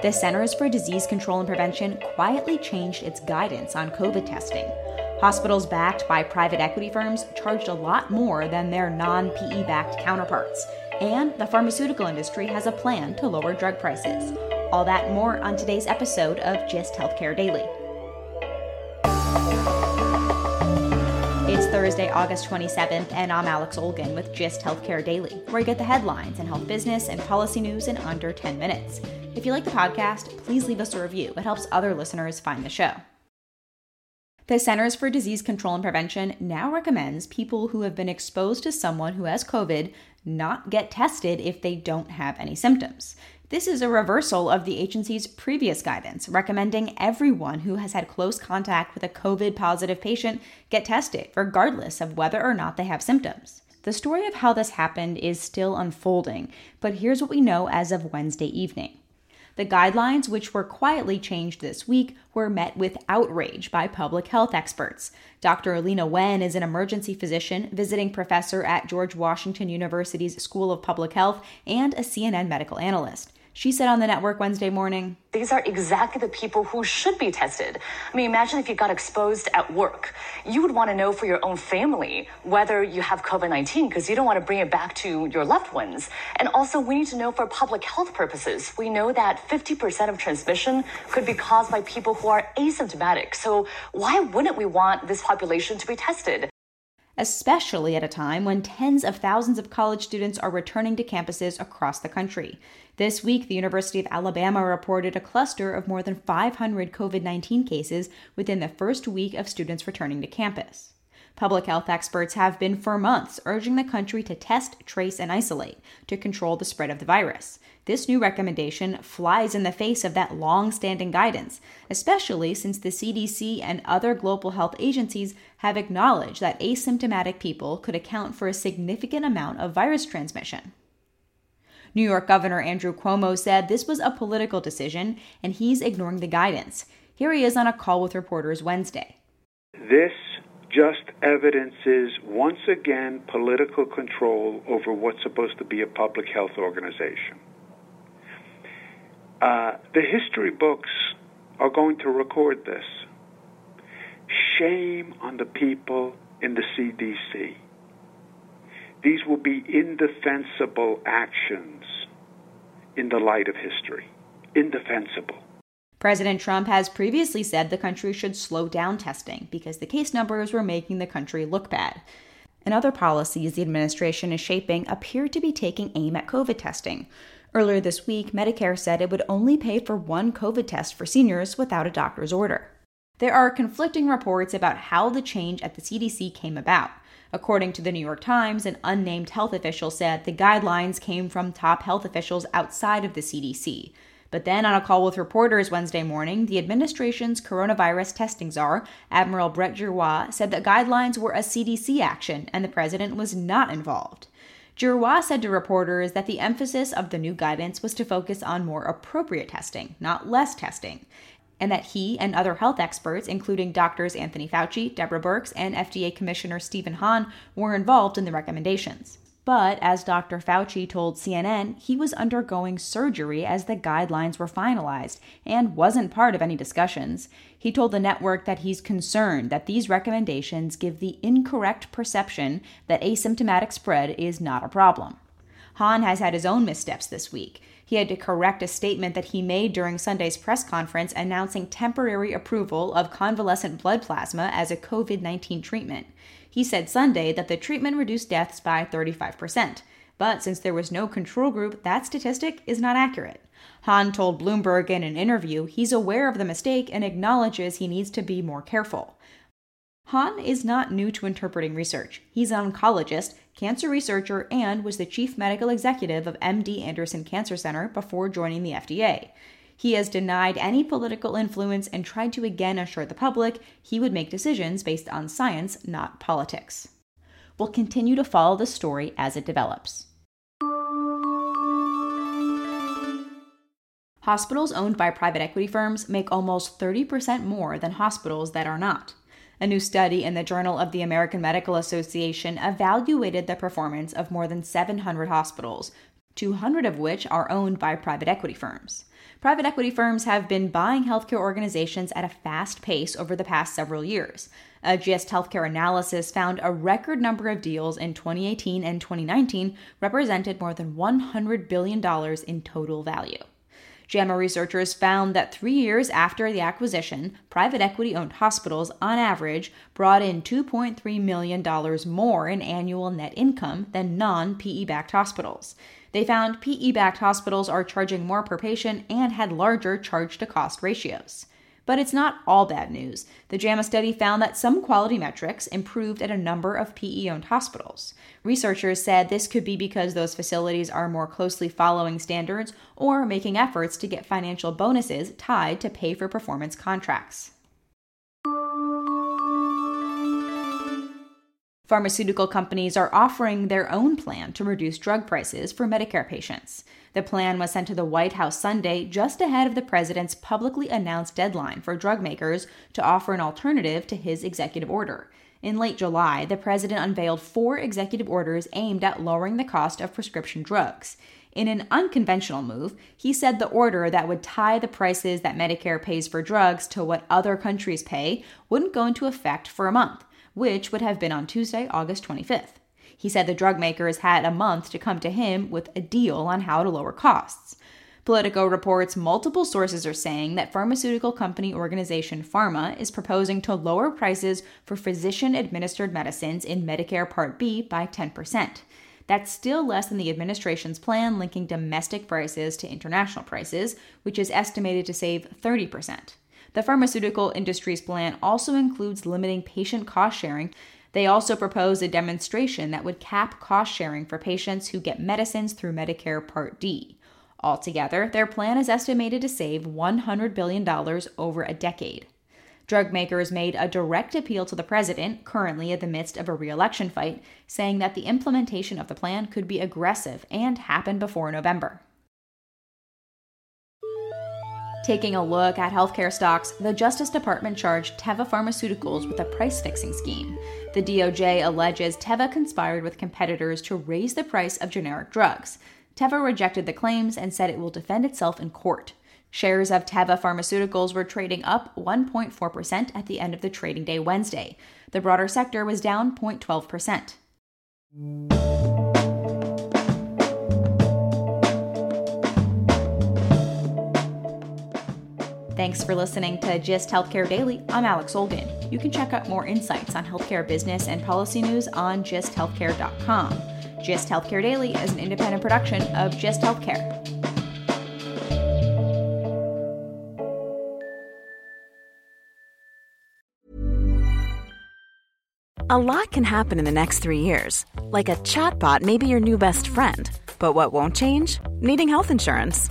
The Centers for Disease Control and Prevention quietly changed its guidance on COVID testing. Hospitals backed by private equity firms charged a lot more than their non PE backed counterparts. And the pharmaceutical industry has a plan to lower drug prices. All that more on today's episode of Gist Healthcare Daily. It's Thursday, August 27th, and I'm Alex Olgin with Gist Healthcare Daily, where you get the headlines and health business and policy news in under 10 minutes. If you like the podcast, please leave us a review. It helps other listeners find the show. The Centers for Disease Control and Prevention now recommends people who have been exposed to someone who has COVID not get tested if they don't have any symptoms. This is a reversal of the agency's previous guidance, recommending everyone who has had close contact with a COVID positive patient get tested, regardless of whether or not they have symptoms. The story of how this happened is still unfolding, but here's what we know as of Wednesday evening. The guidelines, which were quietly changed this week, were met with outrage by public health experts. Dr. Leana Wen is an emergency physician, visiting professor at George Washington University's School of Public Health, and a CNN medical analyst. She said on the network Wednesday morning These are exactly the people who should be tested. I mean, imagine if you got exposed at work. You would want to know for your own family whether you have COVID 19 because you don't want to bring it back to your loved ones. And also, we need to know for public health purposes. We know that 50% of transmission could be caused by people who are asymptomatic. So, why wouldn't we want this population to be tested? Especially at a time when tens of thousands of college students are returning to campuses across the country. This week, the University of Alabama reported a cluster of more than 500 COVID 19 cases within the first week of students returning to campus. Public health experts have been for months urging the country to test, trace, and isolate to control the spread of the virus. This new recommendation flies in the face of that long standing guidance, especially since the CDC and other global health agencies have acknowledged that asymptomatic people could account for a significant amount of virus transmission. New York Governor Andrew Cuomo said this was a political decision and he's ignoring the guidance. Here he is on a call with reporters Wednesday. This just evidences once again political control over what's supposed to be a public health organization. Uh, the history books are going to record this. Shame on the people in the CDC. These will be indefensible actions in the light of history. Indefensible. President Trump has previously said the country should slow down testing because the case numbers were making the country look bad. And other policies the administration is shaping appear to be taking aim at COVID testing. Earlier this week, Medicare said it would only pay for one COVID test for seniors without a doctor's order. There are conflicting reports about how the change at the CDC came about. According to the New York Times, an unnamed health official said the guidelines came from top health officials outside of the CDC. But then, on a call with reporters Wednesday morning, the administration's coronavirus testing czar, Admiral Brett Giroir, said that guidelines were a CDC action and the president was not involved. Giroir said to reporters that the emphasis of the new guidance was to focus on more appropriate testing, not less testing, and that he and other health experts, including doctors Anthony Fauci, Deborah Birx, and FDA Commissioner Stephen Hahn, were involved in the recommendations. But as Dr. Fauci told CNN, he was undergoing surgery as the guidelines were finalized and wasn't part of any discussions. He told the network that he's concerned that these recommendations give the incorrect perception that asymptomatic spread is not a problem. Hahn has had his own missteps this week. He had to correct a statement that he made during Sunday's press conference announcing temporary approval of convalescent blood plasma as a COVID 19 treatment. He said Sunday that the treatment reduced deaths by 35%. But since there was no control group, that statistic is not accurate. Hahn told Bloomberg in an interview he's aware of the mistake and acknowledges he needs to be more careful. Hahn is not new to interpreting research. He's an oncologist, cancer researcher, and was the chief medical executive of MD Anderson Cancer Center before joining the FDA. He has denied any political influence and tried to again assure the public he would make decisions based on science, not politics. We'll continue to follow the story as it develops. Hospitals owned by private equity firms make almost 30% more than hospitals that are not. A new study in the Journal of the American Medical Association evaluated the performance of more than 700 hospitals, 200 of which are owned by private equity firms. Private equity firms have been buying healthcare organizations at a fast pace over the past several years. A GIST healthcare analysis found a record number of deals in 2018 and 2019 represented more than $100 billion in total value. JAMA researchers found that three years after the acquisition, private equity owned hospitals, on average, brought in $2.3 million more in annual net income than non PE backed hospitals. They found PE backed hospitals are charging more per patient and had larger charge to cost ratios. But it's not all bad news. The JAMA study found that some quality metrics improved at a number of PE owned hospitals. Researchers said this could be because those facilities are more closely following standards or making efforts to get financial bonuses tied to pay for performance contracts. Pharmaceutical companies are offering their own plan to reduce drug prices for Medicare patients. The plan was sent to the White House Sunday just ahead of the president's publicly announced deadline for drug makers to offer an alternative to his executive order. In late July, the president unveiled four executive orders aimed at lowering the cost of prescription drugs. In an unconventional move, he said the order that would tie the prices that Medicare pays for drugs to what other countries pay wouldn't go into effect for a month which would have been on Tuesday, August 25th. He said the drug makers had a month to come to him with a deal on how to lower costs. Politico reports multiple sources are saying that pharmaceutical company organization PhRMA is proposing to lower prices for physician administered medicines in Medicare Part B by 10%. That's still less than the administration's plan linking domestic prices to international prices, which is estimated to save 30%. The pharmaceutical industry's plan also includes limiting patient cost sharing. They also propose a demonstration that would cap cost sharing for patients who get medicines through Medicare Part D. Altogether, their plan is estimated to save $100 billion over a decade. Drug makers made a direct appeal to the president, currently in the midst of a re election fight, saying that the implementation of the plan could be aggressive and happen before November. Taking a look at healthcare stocks, the Justice Department charged Teva Pharmaceuticals with a price fixing scheme. The DOJ alleges Teva conspired with competitors to raise the price of generic drugs. Teva rejected the claims and said it will defend itself in court. Shares of Teva Pharmaceuticals were trading up 1.4% at the end of the trading day Wednesday. The broader sector was down 0.12%. Thanks for listening to Gist Healthcare Daily. I'm Alex Olgin. You can check out more insights on healthcare business and policy news on gisthealthcare.com. Gist Healthcare Daily is an independent production of Gist Healthcare. A lot can happen in the next three years. Like a chatbot may be your new best friend. But what won't change? Needing health insurance.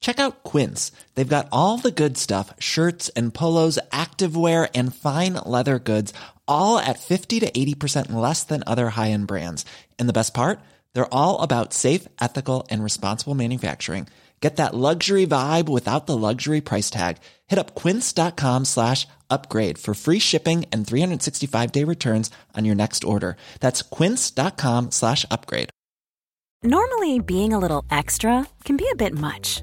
Check out Quince. They've got all the good stuff shirts and polos, activewear, and fine leather goods, all at 50 to 80% less than other high end brands. And the best part? They're all about safe, ethical, and responsible manufacturing. Get that luxury vibe without the luxury price tag. Hit up quince.com slash upgrade for free shipping and 365 day returns on your next order. That's quince.com slash upgrade. Normally, being a little extra can be a bit much,